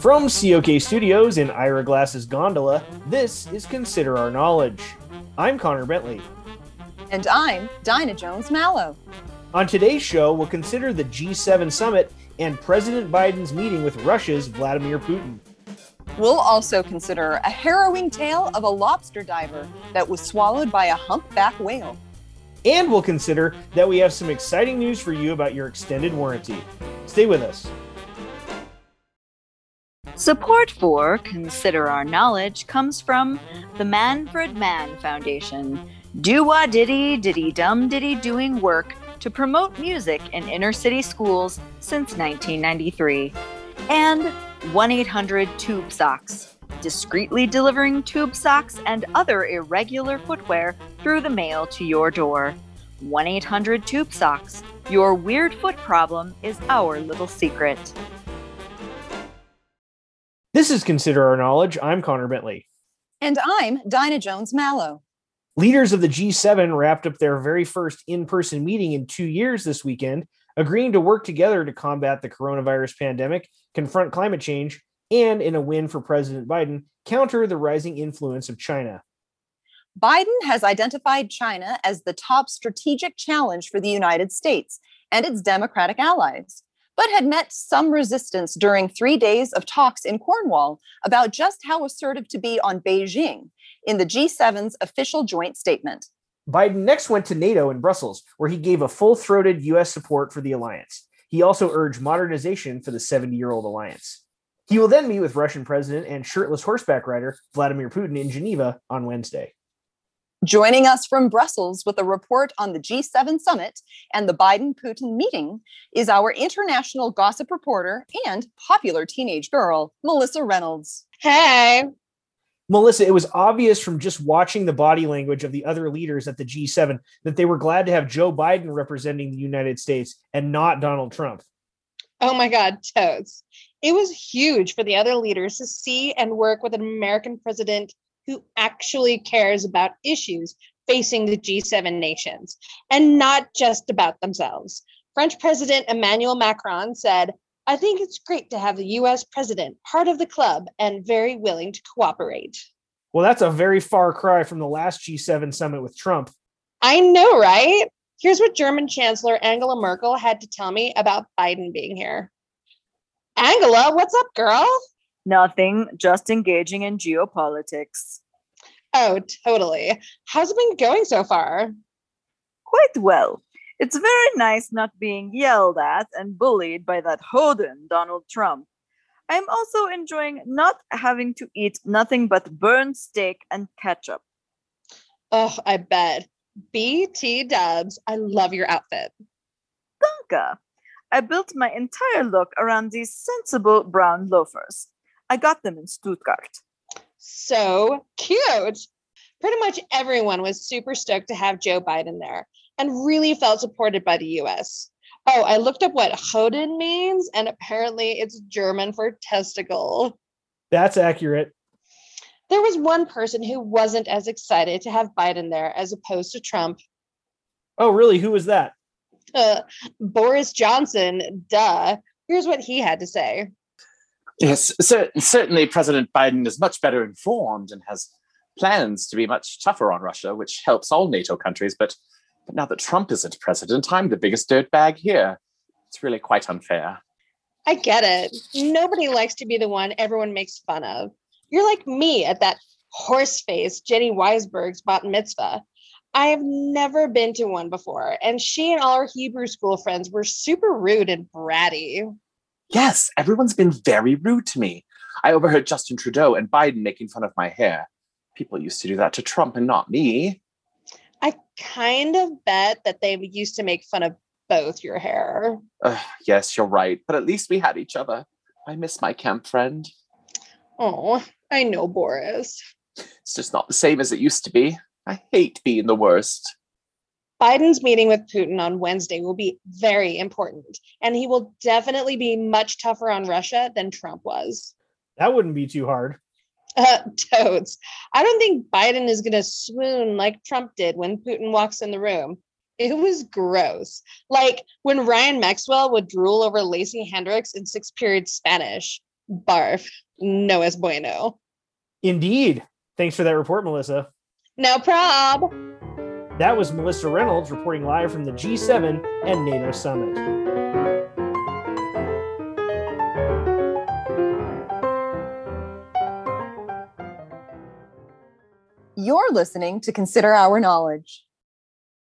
From COK Studios in Ira Glass's gondola, this is Consider Our Knowledge. I'm Connor Bentley. And I'm Dinah Jones Mallow. On today's show, we'll consider the G7 summit and President Biden's meeting with Russia's Vladimir Putin. We'll also consider a harrowing tale of a lobster diver that was swallowed by a humpback whale. And we'll consider that we have some exciting news for you about your extended warranty. Stay with us. Support for Consider Our Knowledge comes from the Manfred Mann Foundation. Do wah diddy diddy dum diddy doing work to promote music in inner city schools since 1993. And 1 800 Tube Socks, discreetly delivering tube socks and other irregular footwear through the mail to your door. 1 800 Tube Socks. Your weird foot problem is our little secret. This is Consider Our Knowledge. I'm Connor Bentley. And I'm Dinah Jones Mallow. Leaders of the G7 wrapped up their very first in person meeting in two years this weekend, agreeing to work together to combat the coronavirus pandemic, confront climate change, and, in a win for President Biden, counter the rising influence of China. Biden has identified China as the top strategic challenge for the United States and its Democratic allies but had met some resistance during three days of talks in Cornwall about just how assertive to be on Beijing in the G7's official joint statement. Biden next went to NATO in Brussels, where he gave a full throated U.S. support for the alliance. He also urged modernization for the 70 year old alliance. He will then meet with Russian President and shirtless horseback rider Vladimir Putin in Geneva on Wednesday. Joining us from Brussels with a report on the G7 summit and the Biden Putin meeting is our international gossip reporter and popular teenage girl, Melissa Reynolds. Hey. Melissa, it was obvious from just watching the body language of the other leaders at the G7 that they were glad to have Joe Biden representing the United States and not Donald Trump. Oh my God, toads. It was huge for the other leaders to see and work with an American president who actually cares about issues facing the G7 nations and not just about themselves. French President Emmanuel Macron said, I think it's great to have the US president part of the club and very willing to cooperate. Well, that's a very far cry from the last G7 summit with Trump. I know, right? Here's what German Chancellor Angela Merkel had to tell me about Biden being here. Angela, what's up, girl? Nothing, just engaging in geopolitics. Oh, totally. How's it been going so far? Quite well. It's very nice not being yelled at and bullied by that hoden, Donald Trump. I'm also enjoying not having to eat nothing but burned steak and ketchup. Oh, I bet. BT dubs, I love your outfit. Danke. I built my entire look around these sensible brown loafers. I got them in Stuttgart. So cute. Pretty much everyone was super stoked to have Joe Biden there and really felt supported by the US. Oh, I looked up what Hoden means, and apparently it's German for testicle. That's accurate. There was one person who wasn't as excited to have Biden there as opposed to Trump. Oh, really? Who was that? Uh, Boris Johnson, duh. Here's what he had to say. Yes, certainly President Biden is much better informed and has plans to be much tougher on Russia, which helps all NATO countries. But, but now that Trump isn't president, I'm the biggest dirtbag here. It's really quite unfair. I get it. Nobody likes to be the one everyone makes fun of. You're like me at that horse face Jenny Weisberg's bat mitzvah. I have never been to one before, and she and all her Hebrew school friends were super rude and bratty. Yes, everyone's been very rude to me. I overheard Justin Trudeau and Biden making fun of my hair. People used to do that to Trump and not me. I kind of bet that they used to make fun of both your hair. Uh, yes, you're right. But at least we had each other. I miss my camp friend. Oh, I know, Boris. It's just not the same as it used to be. I hate being the worst. Biden's meeting with Putin on Wednesday will be very important, and he will definitely be much tougher on Russia than Trump was. That wouldn't be too hard. Uh, toads. I don't think Biden is going to swoon like Trump did when Putin walks in the room. It was gross. Like when Ryan Maxwell would drool over Lacey Hendricks in six period Spanish. Barf. No es bueno. Indeed. Thanks for that report, Melissa. No prob. That was Melissa Reynolds reporting live from the G7 and NATO summit. You're listening to Consider Our Knowledge.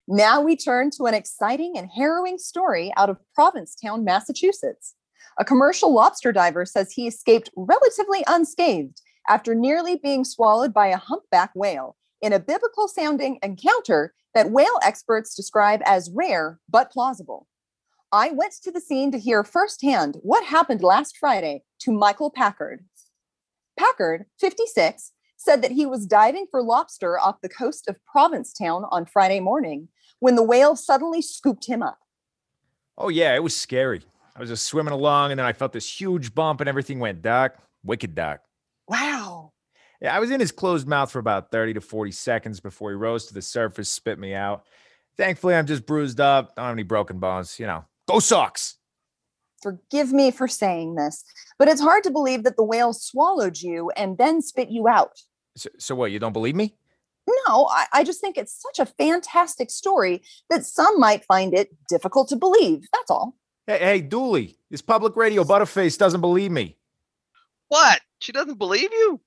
Now we turn to an exciting and harrowing story out of Provincetown, Massachusetts. A commercial lobster diver says he escaped relatively unscathed after nearly being swallowed by a humpback whale in a biblical sounding encounter that whale experts describe as rare but plausible. I went to the scene to hear firsthand what happened last Friday to Michael Packard. Packard, 56, said that he was diving for lobster off the coast of Provincetown on Friday morning when the whale suddenly scooped him up. Oh, yeah, it was scary. I was just swimming along and then I felt this huge bump and everything went dark, wicked dark. Wow. Yeah, I was in his closed mouth for about 30 to 40 seconds before he rose to the surface, spit me out. Thankfully, I'm just bruised up, don't have any broken bones. You know, go Sox. Forgive me for saying this, but it's hard to believe that the whale swallowed you and then spit you out. So, so what, you don't believe me? No, I, I just think it's such a fantastic story that some might find it difficult to believe. That's all. Hey, hey, Dooley, this public radio butterface doesn't believe me. What? She doesn't believe you?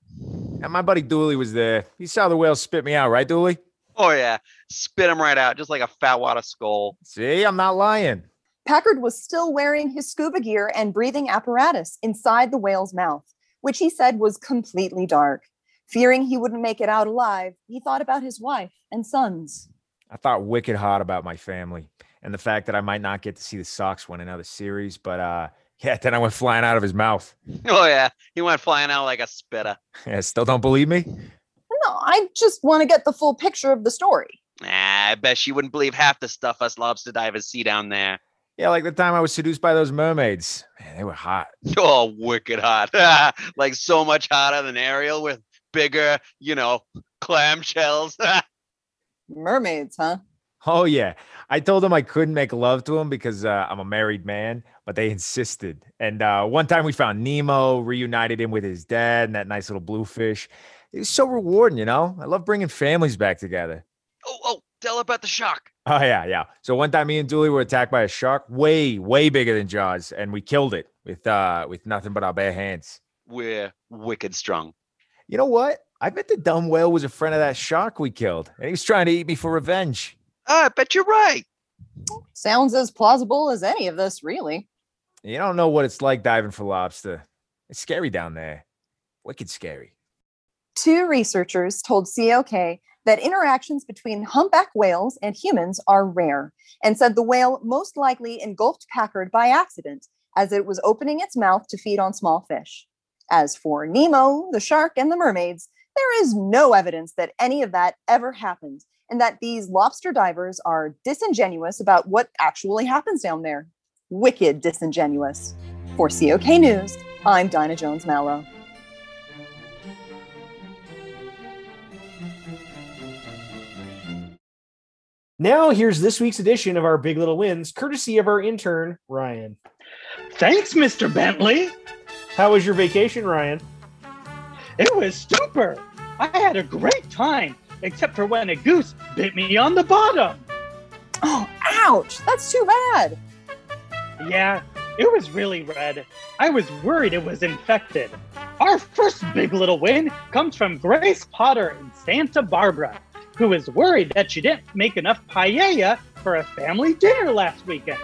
And my buddy Dooley was there. He saw the whale spit me out, right, Dooley? Oh yeah, spit him right out, just like a fat wad of Skoal. See, I'm not lying. Packard was still wearing his scuba gear and breathing apparatus inside the whale's mouth, which he said was completely dark. Fearing he wouldn't make it out alive, he thought about his wife and sons. I thought wicked hard about my family and the fact that I might not get to see the Sox win another series, but uh yeah, then I went flying out of his mouth. Oh yeah, he went flying out like a spitter. Yeah, still don't believe me? No, I just want to get the full picture of the story. Nah, I bet she wouldn't believe half the stuff us lobster divers see down there. Yeah, like the time I was seduced by those mermaids. Man, they were hot. Oh, wicked hot. like so much hotter than Ariel with bigger, you know, clamshells. Mermaids, huh? Oh yeah, I told them I couldn't make love to him because uh, I'm a married man, but they insisted. And uh, one time we found Nemo, reunited him with his dad and that nice little bluefish. It was so rewarding, you know. I love bringing families back together. oh, oh, tell about the shark. Oh yeah, yeah. So one time me and Dooley were attacked by a shark, way, way bigger than Jaws, and we killed it with uh with nothing but our bare hands. We're wicked strong. You know what? I bet the dumb whale was a friend of that shark we killed, and he was trying to eat me for revenge. Ah, I bet you're right. Sounds as plausible as any of this, really. You don't know what it's like diving for lobster. It's scary down there. Wicked scary. Two researchers told COK that interactions between humpback whales and humans are rare and said the whale most likely engulfed Packard by accident as it was opening its mouth to feed on small fish. As for Nemo, the shark, and the mermaids, there is no evidence that any of that ever happened and that these lobster divers are disingenuous about what actually happens down there. Wicked disingenuous. For COK News, I'm Dinah Jones Mallow. Now, here's this week's edition of our Big Little Wins, courtesy of our intern, Ryan. Thanks, Mr. Bentley. How was your vacation, Ryan? It was super. I had a great time, except for when a goose bit me on the bottom. Oh, ouch! That's too bad. Yeah, it was really red. I was worried it was infected. Our first big little win comes from Grace Potter in Santa Barbara, who is worried that she didn't make enough paella for a family dinner last weekend.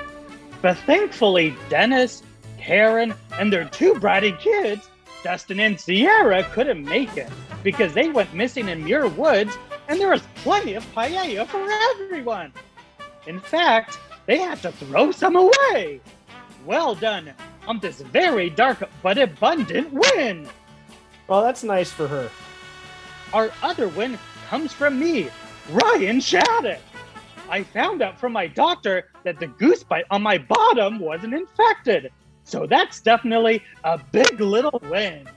But thankfully, Dennis, Karen, and their two bratty kids, Dustin and Sierra, couldn't make it because they went missing in Muir Woods and there was plenty of paella for everyone. In fact, they had to throw some away. Well done on this very dark but abundant win. Well, that's nice for her. Our other win comes from me, Ryan Shattuck. I found out from my doctor that the goose bite on my bottom wasn't infected. So that's definitely a big little win.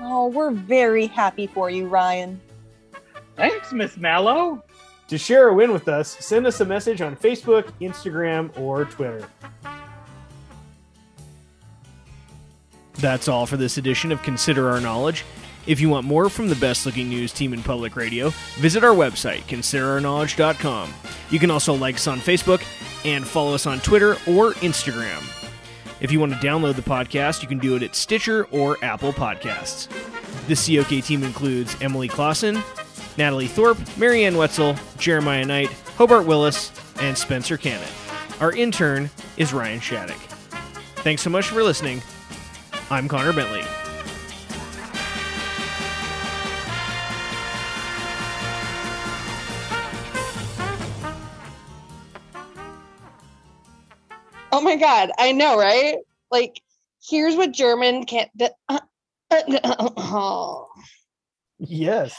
Oh, we're very happy for you, Ryan. Thanks, Miss Mallow. To share a win with us, send us a message on Facebook, Instagram, or Twitter. That's all for this edition of Consider Our Knowledge. If you want more from the best looking news team in public radio, visit our website, considerourknowledge.com. You can also like us on Facebook and follow us on Twitter or Instagram. If you want to download the podcast, you can do it at Stitcher or Apple Podcasts. The COK team includes Emily Clausen, Natalie Thorpe, Marianne Wetzel, Jeremiah Knight, Hobart Willis, and Spencer Cannon. Our intern is Ryan Shattuck. Thanks so much for listening. I'm Connor Bentley. Oh my god, I know, right? Like, here's what German can't. Uh, uh, uh, Yes.